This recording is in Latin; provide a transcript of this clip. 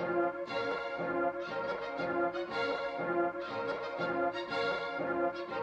Thank you.